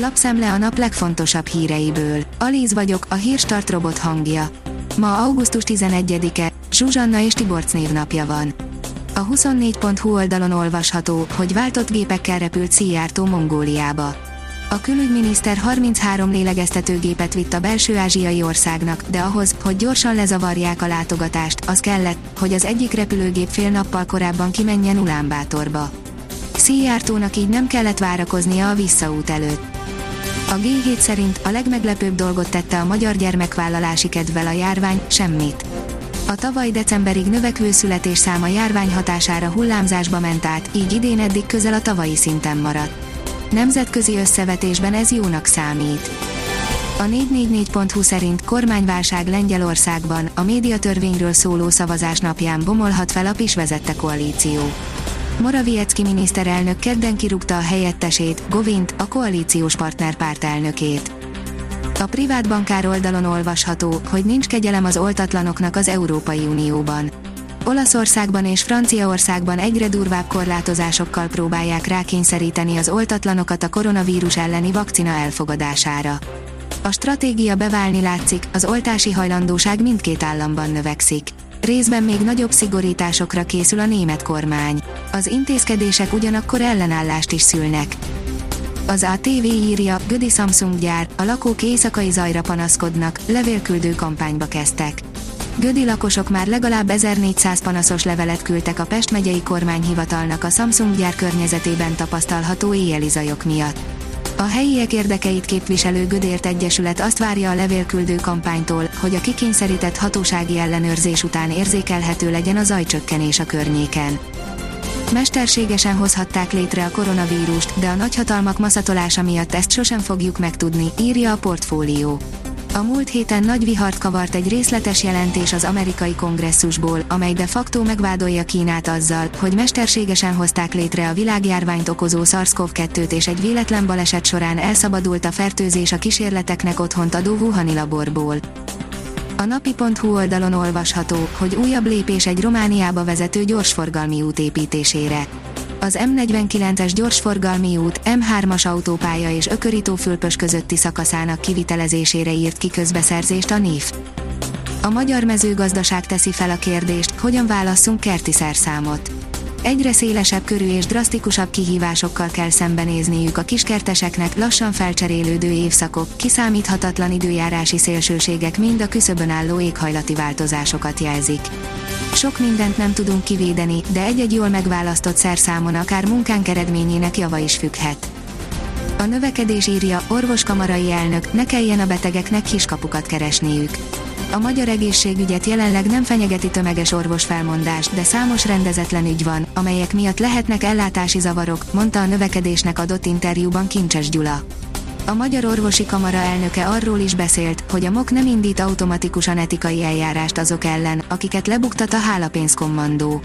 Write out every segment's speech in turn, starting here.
Lapszemle a nap legfontosabb híreiből. Alíz vagyok, a hírstart robot hangja. Ma augusztus 11-e, Zsuzsanna és Tiborc névnapja van. A 24.hu oldalon olvasható, hogy váltott gépekkel repült Szijjártó Mongóliába. A külügyminiszter 33 lélegeztetőgépet vitt a belső ázsiai országnak, de ahhoz, hogy gyorsan lezavarják a látogatást, az kellett, hogy az egyik repülőgép fél nappal korábban kimenjen Ulánbátorba. Szijjártónak így nem kellett várakoznia a visszaút előtt. A G7 szerint a legmeglepőbb dolgot tette a magyar gyermekvállalási kedvel a járvány, semmit. A tavaly decemberig növekvő születésszáma járvány hatására hullámzásba ment át, így idén eddig közel a tavalyi szinten maradt. Nemzetközi összevetésben ez jónak számít. A 444.hu szerint kormányválság Lengyelországban a médiatörvényről szóló szavazás napján bomolhat fel a PIS vezette koalíció. Morawiecki miniszterelnök kedden kirúgta a helyettesét, Govint, a koalíciós partner pártelnökét. A privát bankár oldalon olvasható, hogy nincs kegyelem az oltatlanoknak az Európai Unióban. Olaszországban és Franciaországban egyre durvább korlátozásokkal próbálják rákényszeríteni az oltatlanokat a koronavírus elleni vakcina elfogadására. A stratégia beválni látszik, az oltási hajlandóság mindkét államban növekszik. Részben még nagyobb szigorításokra készül a német kormány. Az intézkedések ugyanakkor ellenállást is szülnek. Az ATV írja, Gödi Samsung gyár, a lakók éjszakai zajra panaszkodnak, levélküldő kampányba kezdtek. Gödi lakosok már legalább 1400 panaszos levelet küldtek a Pest megyei kormányhivatalnak a Samsung gyár környezetében tapasztalható éjjeli zajok miatt. A helyiek érdekeit képviselő Gödért Egyesület azt várja a levélküldő kampánytól, hogy a kikényszerített hatósági ellenőrzés után érzékelhető legyen a zajcsökkenés a környéken. Mesterségesen hozhatták létre a koronavírust, de a nagyhatalmak maszatolása miatt ezt sosem fogjuk megtudni, írja a portfólió. A múlt héten nagy vihart kavart egy részletes jelentés az amerikai kongresszusból, amely de facto megvádolja Kínát azzal, hogy mesterségesen hozták létre a világjárványt okozó SARS-CoV-2-t és egy véletlen baleset során elszabadult a fertőzés a kísérleteknek otthont adó Wuhani laborból. A napi.hu oldalon olvasható, hogy újabb lépés egy Romániába vezető gyorsforgalmi út építésére. Az M49-es gyorsforgalmi út, M3-as autópálya és Ökörító-Fülpös közötti szakaszának kivitelezésére írt ki közbeszerzést a NIF. A magyar mezőgazdaság teszi fel a kérdést, hogyan válasszunk kerti szerszámot. Egyre szélesebb körű és drasztikusabb kihívásokkal kell szembenézniük a kiskerteseknek lassan felcserélődő évszakok, kiszámíthatatlan időjárási szélsőségek mind a küszöbön álló éghajlati változásokat jelzik. Sok mindent nem tudunk kivédeni, de egy-egy jól megválasztott szerszámon akár munkánk eredményének java is függhet. A növekedés írja, orvoskamarai elnök, ne kelljen a betegeknek kiskapukat keresniük. A magyar egészségügyet jelenleg nem fenyegeti tömeges orvosfelmondás, de számos rendezetlen ügy van, amelyek miatt lehetnek ellátási zavarok, mondta a növekedésnek adott interjúban Kincses Gyula. A Magyar Orvosi Kamara elnöke arról is beszélt, hogy a MOK nem indít automatikusan etikai eljárást azok ellen, akiket lebuktat a hálapénzkommandó.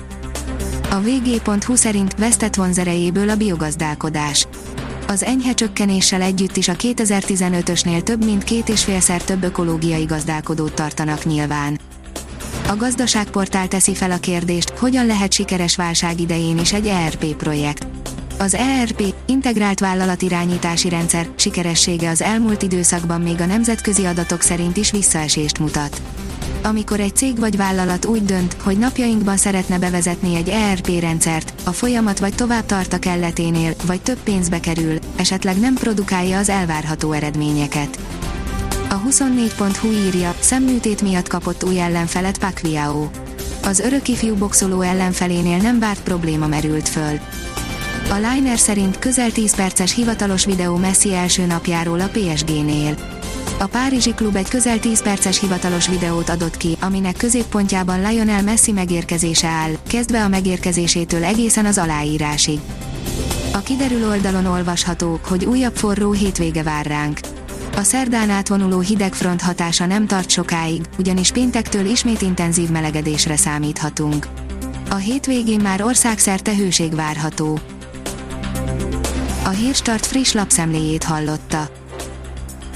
A vg.hu szerint vesztett vonzerejéből a biogazdálkodás. Az enyhe csökkenéssel együtt is a 2015-ösnél több mint két és félszer több ökológiai gazdálkodót tartanak nyilván. A gazdaságportál teszi fel a kérdést, hogyan lehet sikeres válság idején is egy ERP projekt. Az ERP, integrált vállalatirányítási rendszer, sikeressége az elmúlt időszakban még a nemzetközi adatok szerint is visszaesést mutat. Amikor egy cég vagy vállalat úgy dönt, hogy napjainkban szeretne bevezetni egy ERP rendszert, a folyamat vagy tovább tart a kelleténél, vagy több pénzbe kerül, esetleg nem produkálja az elvárható eredményeket. A 24.hu írja, szemműtét miatt kapott új ellenfelet Pacquiao. Az örök ifjú boxoló ellenfelénél nem várt probléma merült föl. A Liner szerint közel 10 perces hivatalos videó Messi első napjáról a PSG-nél. A Párizsi klub egy közel 10 perces hivatalos videót adott ki, aminek középpontjában Lionel Messi megérkezése áll, kezdve a megérkezésétől egészen az aláírásig. A kiderül oldalon olvasható, hogy újabb forró hétvége vár ránk. A szerdán átvonuló hidegfront hatása nem tart sokáig, ugyanis péntektől ismét intenzív melegedésre számíthatunk. A hétvégén már országszerte hőség várható. A Hírstart friss lapszemléjét hallotta.